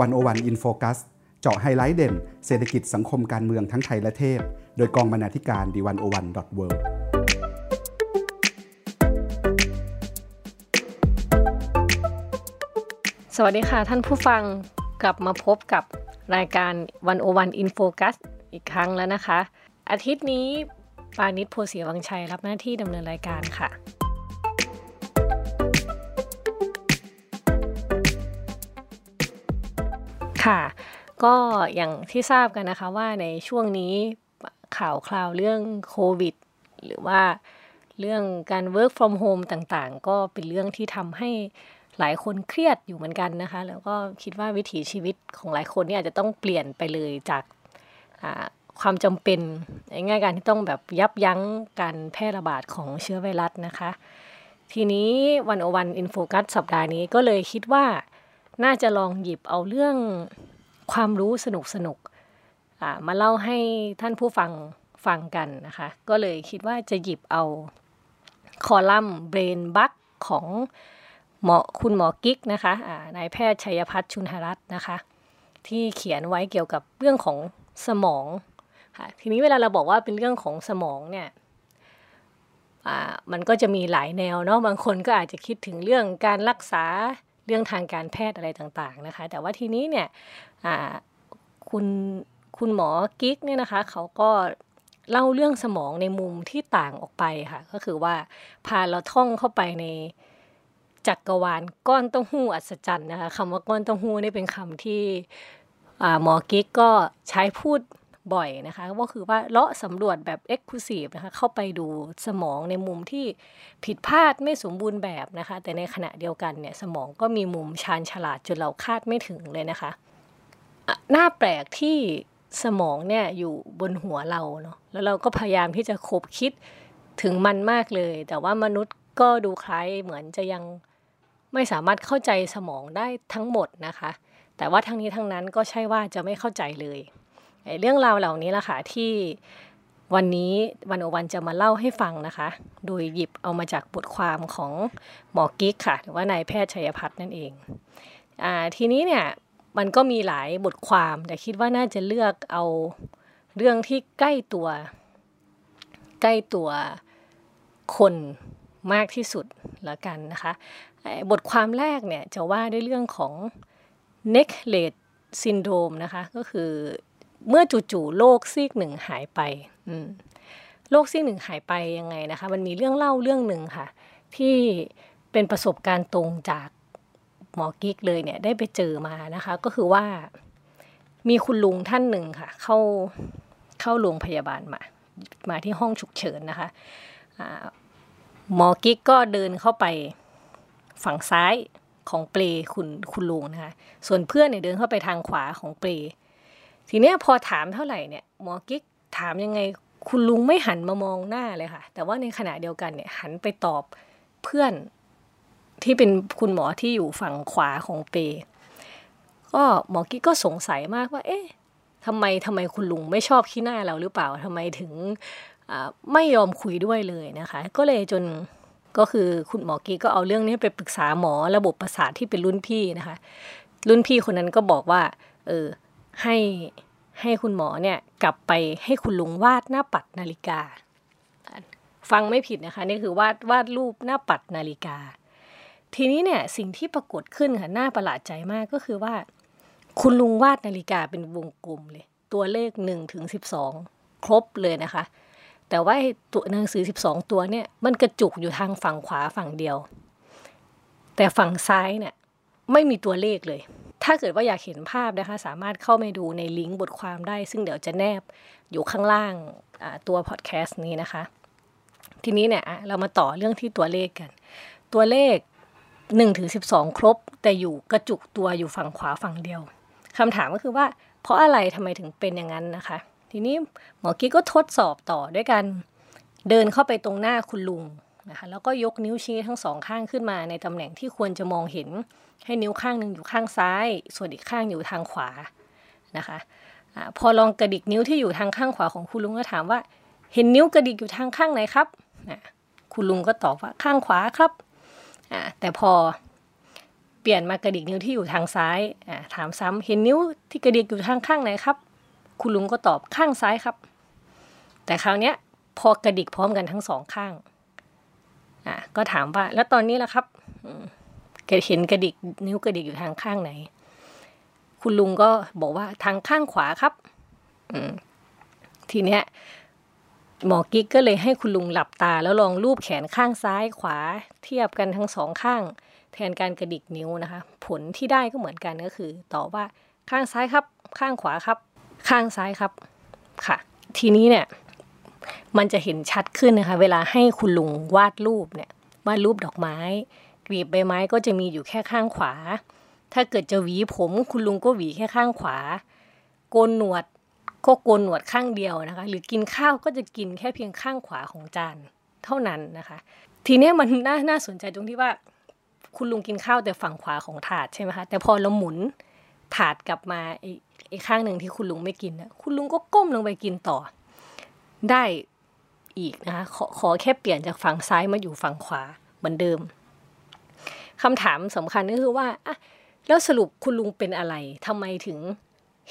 101 In Focus เจาะไฮไลท์เด่น เศรษฐกิจสังคมการเมืองทั้งไทยและเทศโดยกองบรรณาธิการดีวันโอวันดอทเวิสวัสดีค่ะท่านผู้ฟังกลับมาพบกับรายการ 101 In Focus อีกครั้งแล้วนะคะ อาทิตย์นี้ปาณิส โพธิ์ศรีวังชัยรับหน้าที่ดำเนินรายการค่ะ ค่ะ ก็อย่างที่ทราบกันนะคะว่าในช่วงนี้ข่าวคราวเรื่องโควิด หรือว่าเรื่องการ work from home ต่างๆ ก็เป็นเรื่องที่ทำให้หลายคนเครียดอยู่เหมือนกันนะคะ แล้วก็คิดว่าวิถีชีวิตของหลายคนนี่อาจจะต้องเปลี่ยนไปเลยจากความจำเป็นง่ายๆการที่ต้องแบบยับยั้งการแพร่ระบาดของเชื้อไวรัสนะคะ ทีนี้101 In Focus สัปดาห์นี้ก็เลยคิดว่า น่าจะลองหยิบเอาเรื่องความรู้สนุกสนุกมาเล่าให้ท่านผู้ฟังฟังกันนะคะ ก็เลยคิดว่าจะหยิบเอาคอลัมน์ Brain Bug ของหมอคุณหมอกิ๊กนะคะนายแพทย์ชัยพัฒน์ชุนหรัตน์นะคะ ที่เขียนไว้เกี่ยวกับเรื่องของสมองค่ะทีนี้เวลาเราบอกว่าเป็นเรื่องของสมองเนี่ยมันก็จะมีหลายแนวเนาะบางคนก็อาจจะคิดถึงเรื่องการรักษา เรื่องทางการแพทย์อะไรต่างๆนะคะ แต่ว่าทีนี้เนี่ยคุณคุณหมอกิ๊กเนี่ยนะคะเขาก็เล่าเรื่องสมองในมุมที่ต่างออกไปค่ะ ก็คือว่าพาเราท่องเข้าไปในจักรวาลก้อนเต้าหู้อัศจรรย์นะคะคำว่าก้อนเต้าหู้นี่เป็นคำที่หมอกิ๊กก็ใช้พูด บ่อยนะคะ ก็คือว่าเลาะสำรวจแบบเอ็กซ์คลูซีฟนะคะเข้าไปดูสมองในมุมที่ผิดพลาดไม่สมบูรณ์แบบนะคะ แต่ในขณะเดียวกันเนี่ยสมองก็มีมุมชาญฉลาดจนเราคาดไม่ถึงเลยนะคะหน้าแปลกที่สมองเนี่ยอยู่บนหัวเราเนาะแล้วเราก็พยายามที่จะคบคิดถึงมันมากเลย แต่ว่ามนุษย์ก็ดูคล้ายเหมือนจะยังไม่สามารถเข้าใจสมองได้ทั้งหมดนะคะ แต่ว่าทั้งนี้ทั้งนั้นก็ใช่ว่าจะไม่เข้าใจเลย เรื่องราวเหล่านี้ละค่ะที่วันนี้วันโอวันจะมาเล่าให้ฟังนะคะ โดยหยิบเอามาจากบทความของหมอกิ๊กค่ะ หรือว่านายแพทย์ชัยพัฒน์นั่นเองอทีนี้เนี่ยมันก็มีหลายบทความ แต่คิดว่าน่าจะเลือกเอาเรื่องที่ใกล้ตัว ใกล้ตัวคนมากที่สุดแล้วกันนะคะ บทความแรกเนี่ยจะว่าด้วยเรื่องของ neck l a t syndrome นะคะ ก็คือ เมื่อจู่ๆโลกซีกหนึ่งหายไปโลกซีกหนึ่งหายไปยังไงนะคะ มันมีเรื่องเล่าเรื่องหนึ่งค่ะ ที่เป็นประสบการณ์ตรงจากหมอกิ๊กเลยเนี่ยได้ไปเจอมานะคะ ก็คือว่ามีคุณลุงท่านหนึ่งค่ะ เข้าเข้าโรงพยาบาลมา มาที่ห้องฉุกเฉินนะคะหมอกิ๊กก็เดินเข้าไปฝั่งซ้ายของเปลคุณคุณลุงนะคะ ส่วนเพื่อนเนี่ยเดินเข้าไปทางขวาของเปล ทีเนี้ยพอถามเท่าไหร่เนี่ยหมอกิ๊กถามยังไงคุณลุงไม่หันมามองหน้าเลยค่ะ แต่ว่าในขณะเดียวกันเนี่ยหันไปตอบเพื่อนที่เป็นคุณหมอที่อยู่ฝั่งขวาของเป ก็หมอกิ๊กก็สงสัยมากว่า เอ๊ะทำไมทำไมคุณลุงไม่ชอบขี้หน้าเราหรือเปล่าทำไมถึงไม่ยอมคุยด้วยเลยนะคะ ก็เลยจนก็คือคุณหมอกิ๊กก็เอาเรื่องนี้ไปปรึกษาหมอระบบประสาทที่เป็นรุ่นพี่นะคะ รุ่นพี่คนนั้นก็บอกว่า เออ ให้ให้คุณหมอเนี่ยกลับไปให้คุณลุงวาดหน้าปัดนาฬิกา ฟังไม่ผิดนะคะนี่คือวาดวาดรูปหน้าปัดนาฬิกา ทีนี้เนี่ยสิ่งที่ปรากฏขึ้นค่ะน่าประหลาดใจมากก็คือว่า คุณลุงวาดนาฬิกาเป็นวงกลมเลย ตัวเลขหนึ่งถึงสิบสองครบเลยนะคะ แต่ว่าตัวหนังสือสิบสองตัวเนี่ยมันกระจุกอยู่ทางฝั่งขวาฝั่งเดียว แต่ฝั่งซ้ายเนี่ยไม่มีตัวเลขเลย ถ้าเกิดว่าอยากเห็นภาพนะคะ สามารถเข้าไปดูในลิงก์บทความได้ ซึ่งเดี๋ยวจะแนบอยู่ข้างล่างตัวพอดแคสต์นี้นะคะ ทีนี้เนี่ยเรามาต่อเรื่องที่ตัวเลขกัน ตัวเลข1ถึง12 ครบ แต่อยู่กระจุกตัวอยู่ฝั่งขวาฝั่งเดียวคำถามก็คือว่า เพราะอะไรทำไมถึงเป็นอย่างนั้นนะคะ ทีนี้หมอกี้ก็ทดสอบต่อด้วยกัน เดินเข้าไปตรงหน้าคุณลุง นะคะแล้วก็ยกนิ้วชี้ทั้งสองข้างขึ้นมาในตำแหน่งที่ควรจะมองเห็น ให้นิ้วข้างหนึ่งอยู่ข้างซ้าย ส่วนอีกข้างอยู่ทางขวานะคะอพอลองกระดิกนิ้วที่อยู่ทางข้างขวาของคุณลุงก็ถามว่า เห็นนิ้วกระดิกอยู่ทางข้างไหนครับคุณลุงก็ตอบว่าข้างขวาครับแต่พอเปลี่ยนมากระดิกนิ้วที่อยู่ทางซ้ายถามซ้ำเห็นนิ้วที่กระดิกอยู่ทางข้างไหนครับ คุณลุงก็ตอบข้างซ้ายครับ แต่คราวเนี้ยพอกระดิกพร้อมกันทั้งสองข้าง อ่าก็ถามว่า แล้วตอนนี้ล่ะครับเห็นกระดิกนิ้วกระดิกอยู่ทางข้างไหน คุณลุงก็บอกว่าทางข้างขวาครับ อืมทีเนี้ยหมอกิ๊กก็เลยให้คุณลุงหลับตา แล้วลองรูปแขนข้างซ้ายขวา เทียบกันทั้งสองข้าง แทนการกระดิกนิ้วนะคะ ผลที่ได้ก็เหมือนกันก็คือตอบว่าข้างซ้ายครับ ข้างขวาครับ ข้างซ้ายครับ ค่ะ ทีนี้เนี่ย มันจะเห็นชัดขึ้นนะคะ เวลาให้คุณลุงวาดรูปเนี่ยวาดรูปดอกไม้กลีบใบไม้ก็จะมีอยู่แค่ข้างขวา ถ้าเกิดจะหวีผมคุณลุงก็หวีแค่ข้างขวา โกนหนวดก็โกนหนวดข้างเดียวนะคะ หรือกินข้าวก็จะกินแค่เพียงข้างขวาของจานเท่านั้นนะคะ ทีนี้มันน่าน่าสนใจตรงที่ว่า คุณลุงกินข้าวแต่ฝั่งขวาของถาดใช่ไหมคะแต่พอเราหมุนถาดกลับมาไอีกข้างหนึ่งที่คุณลุงไม่กินนะคุณลุงก็ก้มลงไปกินต่อ ได้อีกนะคะขอขอแค่เปลี่ยนจากฝั่งซ้ายมาอยู่ฝั่งขวาเหมือนเดิมคำถามสำคัญก็คือว่าอะแล้วสรุปคุณลุงเป็นอะไรทำไมถึง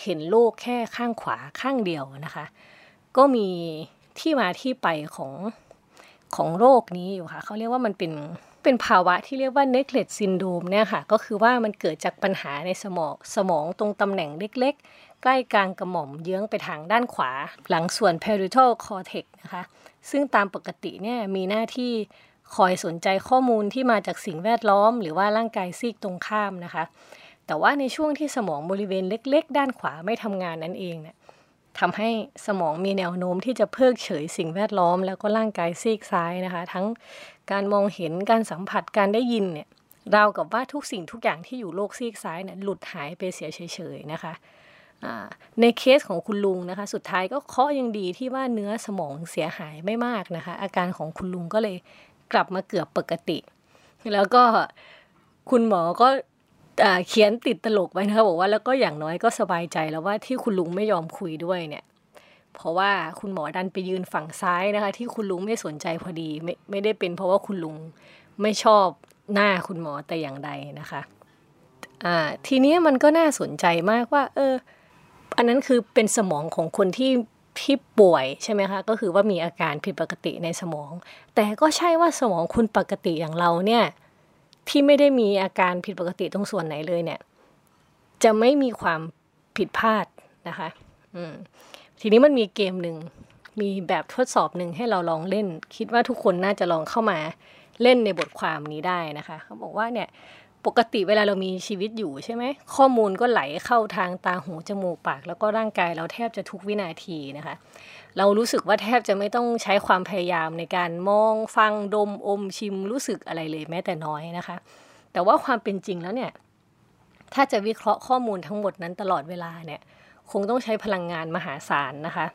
เห็นโลกแค่ข้างขวาข้างเดียวนะคะ ก็มีที่มาที่ไปของของโรคนี้อยู่ค่ะเขาเรียกว่ามันเป็นเป็นภาวะที่เรียกว่า neglect syndrome เนี่ยค่ะ ก็คือว่ามันเกิดจากปัญหาในสมองสมองตรงตำแหน่งเล็ก ใกล้กลางกระหม่อมเยื้องไปทางด้านขวา หลังส่วน parietal cortex นะคะ ซึ่งตามปกติเนี่ยมีหน้าที่คอยสนใจข้อมูลที่มาจากสิ่งแวดล้อม หรือว่าร่างกายซีกตรงข้ามนะคะ แต่ว่าในช่วงที่สมองบริเวณเล็ก ๆ ด้านขวาไม่ทำงานนั่นเองเนี่ยทำให้สมองมีแนวโน้มที่จะเพิกเฉยสิ่งแวดล้อม แล้วก็ร่างกายซีกซ้ายนะคะ ทั้งการมองเห็นการสัมผัสการได้ยินเนี่ยราวกับว่าทุกสิ่งทุกอย่างที่อยู่โลกซีกซ้ายเนี่ยหลุดหายไปเสียเฉยๆนะคะ ในเคสของคุณลุงนะคะ สุดท้ายก็เคาะยังดีที่ว่าเนื้อสมองเสียหายไม่มากนะคะ อาการของคุณลุงก็เลยกลับมาเกือบปกติ แล้วก็คุณหมอก็เขียนติดตลกไว้นะคะบอกว่าแล้วก็อย่างน้อยก็สบายใจแล้วว่าที่คุณลุงไม่ยอมคุยด้วยเนี่ย เพราะว่าคุณหมอดันไปยืนฝั่งซ้ายนะคะ ที่คุณลุงไม่สนใจพอดีไม่ไม่ได้เป็นเพราะว่าคุณลุงไม่ชอบหน้าคุณหมอแต่อย่างใดนะคะ อ่าทีนี้มันก็น่าสนใจมากว่า เออ อันนั้นคือเป็นสมองของคนที่ที่ป่วยใช่ไหมคะก็คือว่ามีอาการผิดปกติในสมอง แต่ก็ใช่ว่าสมองคุณปกติอย่างเราเนี่ยที่ไม่ได้มีอาการผิดปกติตรงส่วนไหนเลยเนี่ย จะไม่มีความผิดพลาดนะคะอืมทีนี้มันมีเกมหนึ่งมีแบบทดสอบหนึ่งให้เราลองเล่น คิดว่าทุกคนน่าจะลองเข้ามาเล่นในบทความนี้ได้นะคะ เขาบอกว่าเนี่ย ปกติเวลาเรามีชีวิตอยู่ใช่ไหม ข้อมูลก็ไหลเข้าทางตาหูจมูกปาก แล้วก็ร่างกายเราแทบจะทุกวินาทีนะคะ เรารู้สึกว่าแทบจะไม่ต้องใช้ความพยายามในการมองฟังดมอมชิมรู้สึกอะไรเลยแม้แต่น้อยนะคะ แต่ว่าความเป็นจริงแล้วเนี่ย ถ้าจะวิเคราะห์ข้อมูลทั้งหมดนั้นตลอดเวลาเนี่ย คงต้องใช้พลังงานมหาศาลนะคะ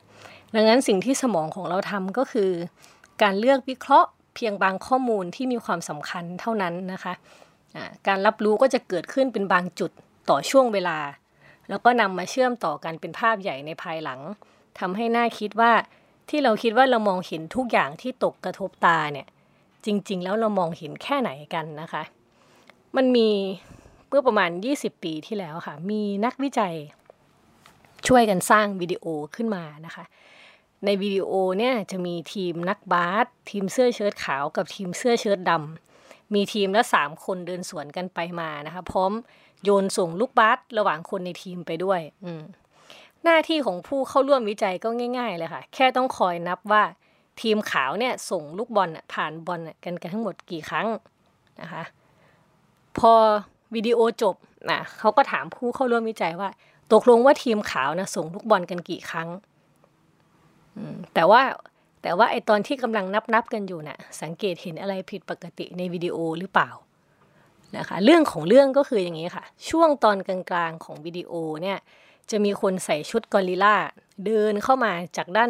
ดังนั้นสิ่งที่สมองของเราทำก็คือ การเลือกวิเคราะห์เพียงบางข้อมูลที่มีความสำคัญเท่านั้นนะคะะ การรับรู้ก็จะเกิดขึ้นเป็นบางจุดต่อช่วงเวลา แล้วก็นำมาเชื่อมต่อกันเป็นภาพใหญ่ในภายหลังทำให้น่าคิดว่าที่เราคิดว่าเรามองเห็นทุกอย่างที่ตกกระทบตาเนี่ยจริง ๆ แล้วเรามองเห็นแค่ไหนกันนะคะ มันมีเมื่อประมาณ 20 ปีที่แล้วค่ะ มีนักวิจัยช่วยกันสร้างวิดีโอขึ้นมานะคะ ในวิดีโอเนี่ยจะมีทีมนักบาสทีมเสื้อเชิ้ตขาวกับทีมเสื้อเชิ้ตดำ มีทีมละสามคนเดินสวนกันไปมานะคะ พร้อมโยนส่งลูกบาสระหว่างคนในทีมไปด้วย อืมหน้าที่ของผู้เข้าร่วมวิจัยก็ง่าย ๆ เลยค่ะ แค่ต้องคอยนับว่าทีมขาวเนี่ยส่งลูกบอลผ่านบอลกันกันทั้งหมดกี่ครั้งนะคะ พอวิดีโอจบนะเขาก็ถามผู้เข้าร่วมวิจัยว่า ตกลงว่าทีมขาวนะส่งลูกบอลกันกี่ครั้งแต่ว่า แต่ว่าไอตอนที่กำลังนับนับกันอยู่นะ่ะสังเกตเห็นอะไรผิดปกติในวิดีโอหรือเปล่านะคะเรื่องของเรื่องก็คืออย่างนี้ค่ะ ช่วงตอนกลางๆของวิดีโอเนี่ยจะมีคนใส่ชุดกอริลลาเดินเข้ามาจากด้าน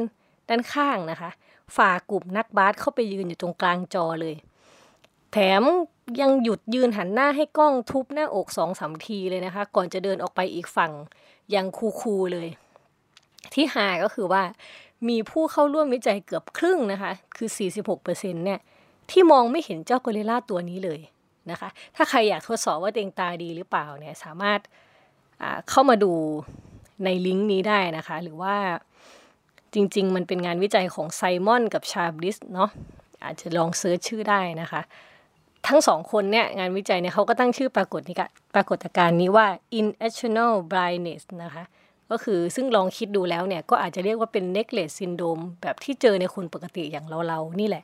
ด้านข้างนะคะ ฝ่ากลุ่มนักบาสเข้าไปยืนอยู่ตรงกลางจอเลย แถมยังหยุดยืนหันหน้าให้กล้องทุบหน้าอกสองสามทีเลยนะคะ ก่อนจะเดินออกไปอีกฝั่งยังคูๆเลย ที่หาก็คือว่า มีผู้เข้าร่วมวิจัยเกือบครึ่งนะคะ คือ 46%เนี่ยที่มองไม่เห็นเจ้ากอริลลาตัวนี้เลยนะคะ ถ้าใครอยากทดสอบว่าตัวเองตาดีหรือเปล่าเนี่ยสามารถเข้ามาดูในลิงก์นี้ได้นะคะ หรือว่าจริง ๆ มันเป็นงานวิจัยของ Simons กับ Chabris เนาะอาจจะลอง search ชื่อได้นะคะ ทั้งสองคนเนี่ยงานวิจัยเนี่ยเขาก็ตั้งชื่อปรากฏนี้ปรากฏการณ์นี้ว่า inational blindness นะคะ ก็คือซึ่งลองคิดดูแล้วเนี่ยก็อาจจะเรียกว่าเป็น necklace syndrome แบบที่เจอในคนปกติอย่างเราๆนี่แหละ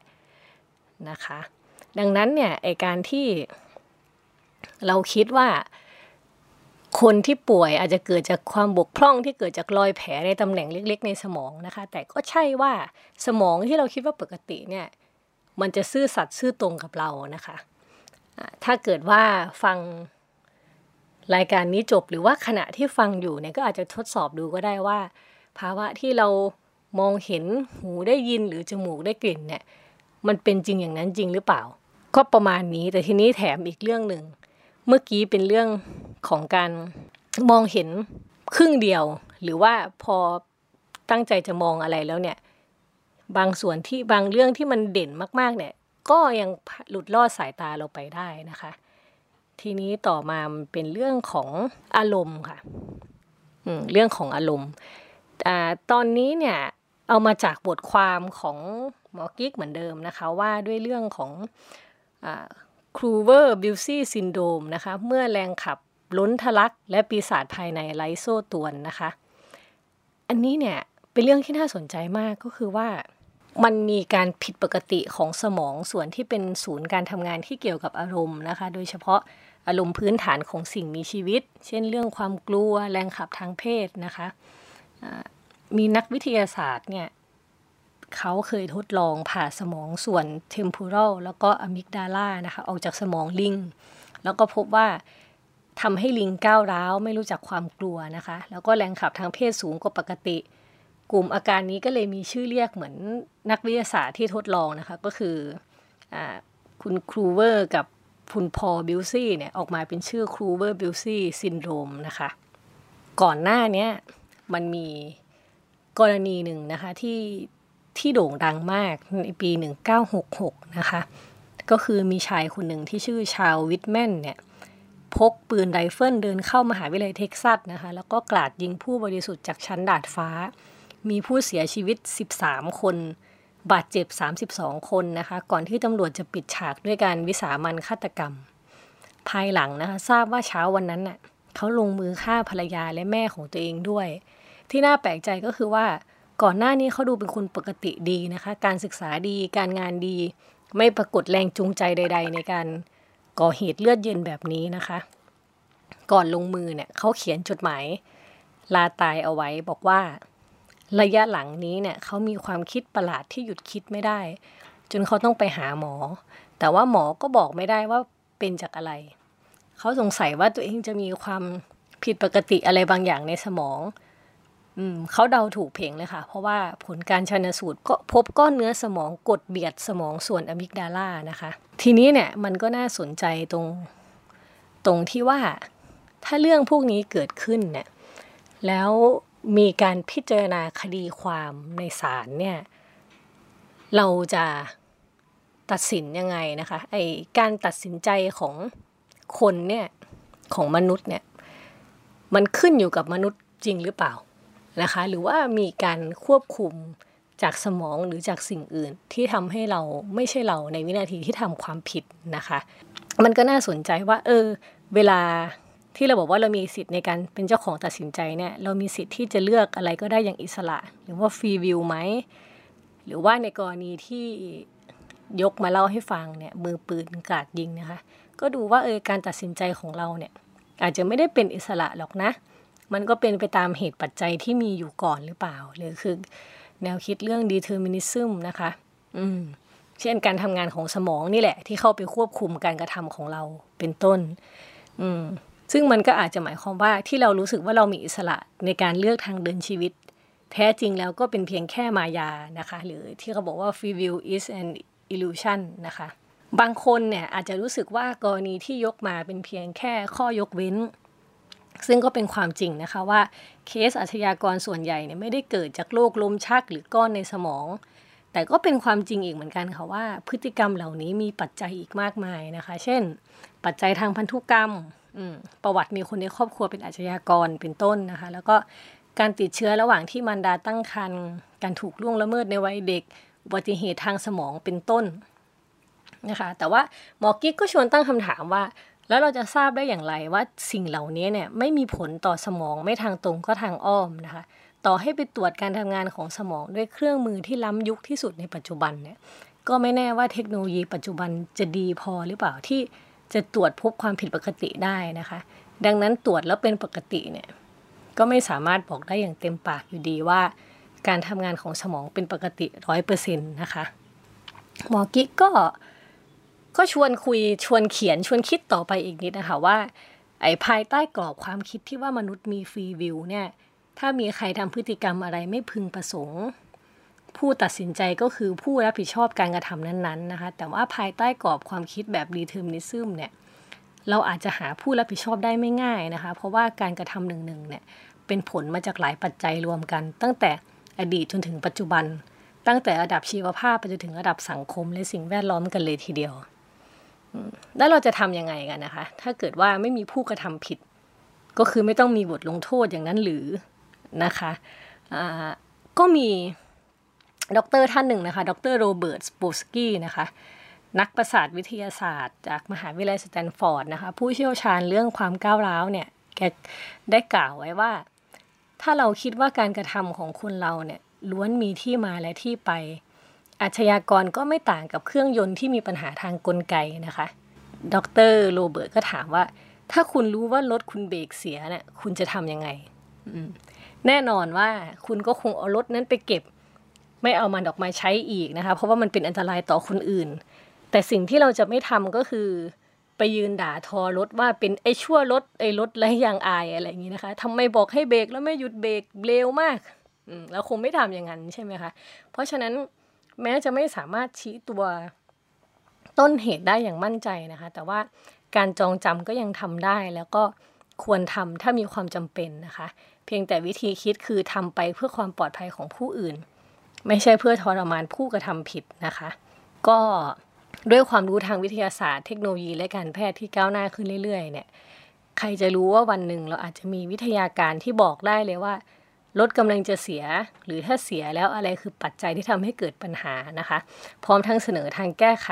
นะคะ ดังนั้นเนี่ยไอการที่เราคิดว่าคนที่ป่วยอาจจะเกิดจากความบกพร่องที่เกิดจากรอยแผลในตำแหน่งเล็ก ๆ ในสมองนะคะ แต่ก็ใช่ว่าสมองที่เราคิดว่าปกติเนี่ยมันจะซื่อสัตย์ซื่อตรงกับเรานะคะ ถ้าเกิดว่าฟัง รายการนี้จบหรือว่าขณะที่ฟังอยู่เนี่ยก็อาจจะทดสอบดูก็ได้ว่า ภาวะที่เรามองเห็นหูได้ยินหรือจมูกได้กลิ่นเนี่ยมันเป็นจริงอย่างนั้นจริงหรือเปล่า ก็ประมาณนี้แต่ทีนี้แถมอีกเรื่องหนึ่งเมื่อกี้เป็นเรื่องของการมองเห็นครึ่งเดียว หรือว่าพอตั้งใจจะมองอะไรแล้วเนี่ย บางส่วนที่บางเรื่องที่มันเด่นมากๆเนี่ย ก็ยังหลุดลอดสายตาเราไปได้นะคะ ทีนี้ต่อมาเป็นเรื่องของอารมณ์ค่ะเรื่องของอารมณ์อตอนนี้เนี่ยเอามาจากบทความของหมอกิ๊กเหมือนเดิมนะคะว่าด้วยเรื่องของ Klüver-Bucy syndrome นะคะเมื่อแรงขับล้นทะลัก และปีศาจภายในไลโซตวนนะคะ อันนี้เนี่ยเป็นเรื่องที่น่าสนใจมากก็คือว่ามันมีการผิดปกติของสมองส่วนที่เป็นศูนย์การทำงานที่เกี่ยวกับอารมณ์นะคะ โดยเฉพาะ อารมณ์พื้นฐานของสิ่งมีชีวิต เช่นเรื่องความกลัวแรงขับทางเพศนะคะมีนักวิทยาศาสตร์เนี่ยเขาเคยทดลองผ่าสมองส่วนเทม p o r a l แล้วก็อะมิกดาลานะคะออกจากสมองลิง แล้วก็พบว่าทำให้ลิงก้าวร้าวไม่รู้จักความกลัวนะคะ แล้วก็แรงขับทางเพศสูงกว่าปกติ กลุ่มอาการนี้ก็เลยมีชื่อเรียกเหมือนนักวิทยาศาสตร์ที่ทดลองนะคะ ก็คืออคุณ Klüver กับ คุณ Paul Bucy เนี่ยออกมาเป็นชื่อ Klüver-Bucy syndrome นะคะ ก่อนหน้านี้มันมีกรณีหนึ่งนะคะที่ที่โด่งดังมากในปี 1966 นะคะ ก็คือมีชายคนหนึ่งที่ชื่อ Charles Whitman เนี่ยพกปืนไรเฟิลเดินเข้ามหาวิทยาลัยเท็กซัสนะคะ แล้วก็กราดยิงผู้บริสุทธิ์จากชั้นดาดฟ้า มีผู้เสียชีวิต 13 คน บาดเจ็บ 32 คนนะคะ ก่อนที่ตำรวจจะปิดฉากด้วยการวิสามัญฆาตกรรม ภายหลังนะคะ ทราบว่าเช้าวันนั้นน่ะเขาลงมือฆ่าภรรยาและแม่ของตัวเองด้วย ที่น่าแปลกใจก็คือว่าก่อนหน้านี้เขาดูเป็นคนปกติดีนะคะ การศึกษาดีการงานดี ไม่ปรากฏแรงจูงใจใด ๆ ในการก่อเหตุเลือดเย็นแบบนี้นะคะ ก่อนลงมือเนี่ยเขาเขียนจดหมายลาตายเอาไว้บอกว่า ระยะหลังนี้เนี่ยเขามีความคิดประหลาดที่หยุดคิดไม่ได้ จนเขาต้องไปหาหมอ แต่ว่าหมอก็บอกไม่ได้ว่าเป็นจากอะไร เขาสงสัยว่าตัวเองจะมีความผิดปกติอะไรบางอย่างในสมองเขาเดาถูกเพงเลยค่ะ เพราะว่าผลการชันสูตรก็พบก้อนเนื้อสมองกดเบียดสมองส่วนอะมิกดาลานะคะ ทีนี้เนี่ยมันก็น่าสนใจตรงตรงที่ว่าถ้าเรื่องพวกนี้เกิดขึ้นเนี่ยแล้ว มีการพิจารณาคดีความในศาลเนี่ย เราจะตัดสินยังไงนะคะไอการตัดสินใจของคนเนี่ยของมนุษย์เนี่ย มันขึ้นอยู่กับมนุษย์จริงหรือเปล่านะคะ หรือว่ามีการควบคุมจากสมองหรือจากสิ่งอื่นที่ทำให้เราไม่ใช่เราในวินาทีที่ทำความผิดนะคะ มันก็น่าสนใจว่า เออ เวลา ที่เราบอกว่าเรามีสิทธิ์ในการเป็นเจ้าของตัดสินใจเนี่ยเรามีสิทธิ์ที่จะเลือกอะไรก็ได้อย่างอิสระ หรือว่าฟรีวิวไหมหรือว่าในกรณีที่ยกมาเล่าให้ฟังเนี่ยมือปืนกาดยิงนะคะ ก็ดูว่าเออการตัดสินใจของเราเนี่ย อาจจะไม่ได้เป็นอิสระหรอกนะ มันก็เป็นไปตามเหตุปัจจัยที่มีอยู่ก่อนหรือเปล่า หรือคือแนวคิดเรื่อง determinism นะคะ อืม เช่นการทำงานของสมองนี่แหละ ที่เข้าไปควบคุมการกระทำของเราเป็นต้น อืม ซึ่งมันก็อาจจะหมายความว่าที่เรารู้สึกว่าเรามีอิสระในการเลือกทางเดินชีวิต แท้จริงแล้วก็เป็นเพียงแค่มายานะคะ หรือที่เขาบอกว่า free will is an illusion นะคะ บางคนเนี่ยอาจจะรู้สึกว่ากรณีที่ยกมาเป็นเพียงแค่ข้อยกเว้น ซึ่งก็เป็นความจริงนะคะว่าเคสอาชญากรส่วนใหญ่เนี่ยไม่ได้เกิดจากโรคลมชักหรือก้อนในสมอง แต่ก็เป็นความจริงอีกเหมือนกันค่ะว่า พฤติกรรมเหล่านี้มีปัจจัยอีกมากมายนะคะ เช่น ปัจจัยทางพันธุกรรม ประวัติมีคนในครอบครัวเป็นอาชญากรเป็นต้นนะคะ แล้วก็การติดเชื้อระหว่างที่มารดาตั้งครรภ์การถูกล่วงละเมิดในวัยเด็กอุบัติเหตุทางสมองเป็นต้นนะคะ แต่ว่าหมอกิ๊กก็ชวนตั้งคำถามว่า แล้วเราจะทราบได้อย่างไรว่าสิ่งเหล่านี้เนี่ยไม่มีผลต่อสมองไม่ทางตรงก็ทางอ้อมนะคะ ต่อให้ไปตรวจการทำงานของสมองด้วยเครื่องมือที่ล้ำยุคที่สุดในปัจจุบันเนี่ยก็ไม่แน่ว่าเทคโนโลยีปัจจุบันจะดีพอหรือเปล่าที่ จะตรวจพบความผิดปกติได้นะคะ ดังนั้นตรวจแล้วเป็นปกติเนี่ยก็ไม่สามารถบอกได้อย่างเต็มปากอยู่ดีว่า การทำงานของสมองเป็นปกติร้อยเปอร์เซ็นต์นะคะหมอกิ๊กก็ก็ชวนคุยชวนเขียนชวนคิดต่อไปอีกนิดนะคะว่า ไอ้ภายใต้กรอบความคิดที่ว่ามนุษย์มีฟรีวิวเนี่ยถ้ามีใครทำพฤติกรรมอะไรไม่พึงประสงค์ ผู้ตัดสินใจก็คือผู้รับผิดชอบการกระทำนั้นๆนะคะ แต่ว่าภายใต้กรอบความคิดแบบ determinism เนี่ยเราอาจจะหาผู้รับผิดชอบได้ไม่ง่ายนะคะ เพราะว่าการกระทำหนึ่งๆเนี่ยเป็นผลมาจากหลายปัจจัยรวมกัน ตั้งแต่อดีตจนถึงปัจจุบัน ตั้งแต่ระดับชีวภาพไปจนถึงระดับสังคมและสิ่งแวดล้อมกันเลยทีเดียว แล้วเราจะทำยังไงกันนะคะ ถ้าเกิดว่าไม่มีผู้กระทำผิด ก็คือไม่ต้องมีบทลงโทษอย่างนั้นหรือนะคะก็มี ดรท่านหนึ่งนะคะ ดรโรเบิร์ต ซาโพลสกี้นะคะ นักประสาทวิทยาศาสตร์ จากมหาวิทยาลัยสแตนฟอร์ดนะคะ ผู้เชี่ยวชาญเรื่องความก้าวร้าวเนี่ย แกได้กล่าวไว้ว่า ถ้าเราคิดว่าการกระทำของคนเราเนี่ยล้วนมีที่มาและที่ไป อาชญากรก็ไม่ต่างกับเครื่องยนต์ที่มีปัญหาทางกลไกนะคะ ดรโรเบิร์ตก็ถามว่า ถ้าคุณรู้ว่ารถคุณเบรกเสียเนี่ยคุณจะทำยังไง แน่นอนว่าคุณก็คงเอารถนั้นไปเก็บ ไม่เอามันออกมาใช้อีกนะคะเพราะว่ามันเป็นอันตรายต่อคนอื่น แต่สิ่งที่เราจะไม่ทำก็คือ ไปยืนด่าทอรถว่าเป็นไอ้ชั่วรถไอ้รถไรยางอายอะไรอย่างนี้นะคะทำไมบอกให้เบรกแล้วไม่หยุดเบรกเร็วมากเราคงไม่ทำอย่างนั้นใช่ไหมคะเพราะฉะนั้นแม้จะไม่สามารถชี้ตัวต้นเหตุได้อย่างมั่นใจนะคะ แต่ว่าการจองจำก็ยังทำได้แล้วก็ควรทำถ้ามีความจำเป็นนะคะ เพียงแต่วิธีคิดคือทำไปเพื่อความปลอดภัยของผู้อื่น ไม่ใช่เพื่อทรมานผู้กระทำผิดนะคะ ก็ด้วยความรู้ทางวิทยาศาสตร์เทคโนโลยีและการแพทย์ที่ก้าวหน้าขึ้นเรื่อยๆ เนี่ย ใครจะรู้ว่าวันหนึ่งเราอาจจะมีวิทยาการที่บอกได้เลยว่ารถกำลังจะเสีย หรือถ้าเสียแล้วอะไรคือปัจจัยที่ทำให้เกิดปัญหานะคะ พร้อมทั้งเสนอทางแก้ไข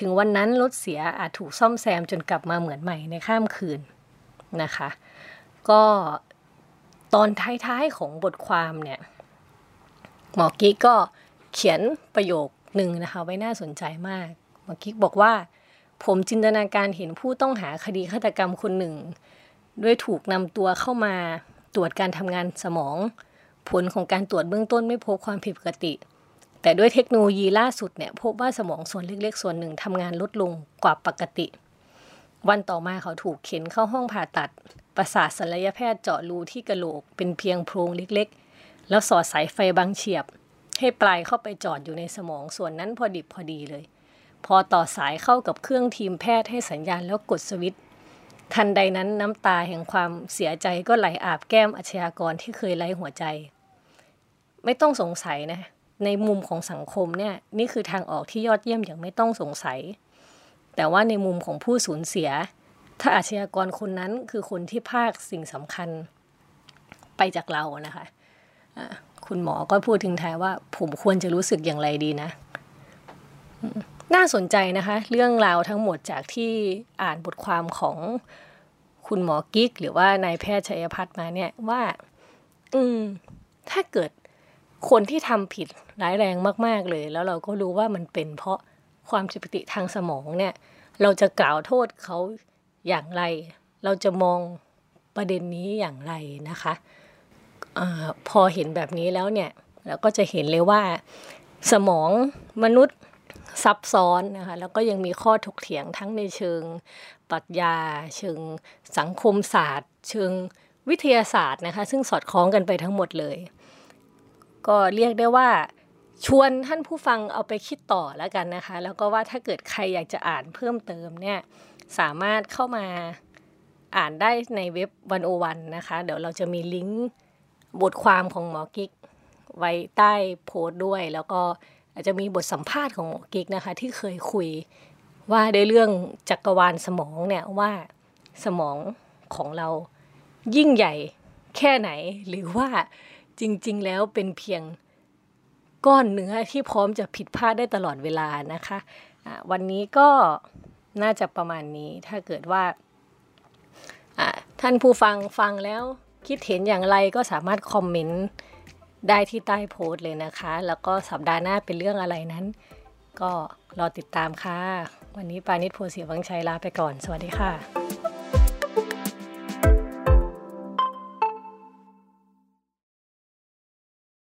ถึงวันนั้นรถเสียอาจถูกซ่อมแซมจนกลับมาเหมือนใหม่ในข้ามคืนนะคะ ก็ตอนท้ายๆของบทความเนี่ย หมอกิ๊กก็เขียนประโยคหนึ่งนะคะ ไว้น่าสนใจมาก หมอกิ๊กบอกว่า ผมจินตนาการเห็นผู้ต้องหาคดีฆาตกรรมคนหนึ่ง ด้วยถูกนำตัวเข้ามาตรวจการทำงานสมอง ผลของการตรวจเบื้องต้นไม่พบความผิดปกติ แต่ด้วยเทคโนโลยีล่าสุดเนี่ยพบว่าสมองส่วนเล็กๆ ส่วนหนึ่งทำงานลดลงกว่าปกติ วันต่อมาเขาถูกเข็นเข้าห้องผ่าตัด ประสาทศัลยแพทย์เจาะรูที่กระโหลกเป็นเพียงโพรงเล็กๆ แล้วสอดสายไฟบางเฉียบ ให้ปลายเข้าไปจอดอยู่ในสมองส่วนนั้นพอดิบพอดีเลย พอต่อสายเข้ากับเครื่องทีมแพทย์ให้สัญญาณแล้วกดสวิตช์ทันใดนั้นน้ำตาแห่งความเสียใจก็ไหลอาบแก้มอาชญากรที่เคยไร้หัวใจ ไม่ต้องสงสัยนะ ในมุมของสังคมเนี่ยนี่คือทางออกที่ยอดเยี่ยมอย่างไม่ต้องสงสัย แต่ว่าในมุมของผู้สูญเสีย ถ้าอาชญากรคนนั้นคือคนที่ภาคสิ่งสำคัญ ไปจากเรานะคะะ คุณหมอก็พูดถึงท้ายว่า ผมควรจะรู้สึกอย่างไรดีนะ น่าสนใจนะคะ เรื่องราวทั้งหมดจากที่อ่านบทความของคุณหมอกิ๊ก หรือว่านายแพทย์ชัยพัฒน์มาเนี่ยว่า อืม ถ้าเกิดคนที่ทำผิดร้ายแรงมาก ๆเลย แล้วเราก็รู้ว่ามันเป็นเพราะความผิดปกติทางสมองเนี่ย เราจะกล่าวโทษเขาอย่างไร เราจะมองประเด็นนี้อย่างไรนะคะ อพอเห็นแบบนี้แล้วเนี่ยเราก็จะเห็นเลยว่าสมองมนุษย์ซับซ้อนนะคะแล้วก็ยังมีข้อถกเถียงทั้งในเชิงปรัชญา เชิงสังคมศาสตร์ เชิงวิทยาศาสตร์นะคะซึ่งสอดคล้องกันไปทั้งหมดเลย ก็เรียกได้ว่าชวนท่านผู้ฟังเอาไปคิดต่อแล้วกันนะคะ แล้วก็ว่าถ้าเกิดใครอยากจะอ่านเพิ่มเติมเนี่ยสามารถเข้ามาอ่านได้ในเว็บวันโอวันนะคะ เดี๋ยวเราจะมีลิงก์ บทความของหมอกิ๊กไว้ใต้โพสต์ด้วย แล้วก็อาจจะมีบทสัมภาษณ์ของหมอกิ๊กนะคะ ที่เคยคุยว่าในเรื่องจักรวาลสมองเนี่ยว่าสมองของเรายิ่งใหญ่แค่ไหน หรือว่าจริง ๆ แล้วเป็นเพียงก้อนเนื้อที่พร้อมจะผิดพลาดได้ตลอดเวลานะคะะวันนี้ก็น่าจะประมาณนี้ถ้าเกิดว่าท่านผู้ฟังฟังแล้ว คิดเห็นอย่างไรก็สามารถคอมเมนต์ได้ที่ใต้โพสต์เลยนะคะ แล้วก็สัปดาห์หน้าเป็นเรื่องอะไรนั้น ก็รอติดตามค่ะ วันนี้ปานิชโพสีวังชัยลาไปก่อน สวัสดีค่ะ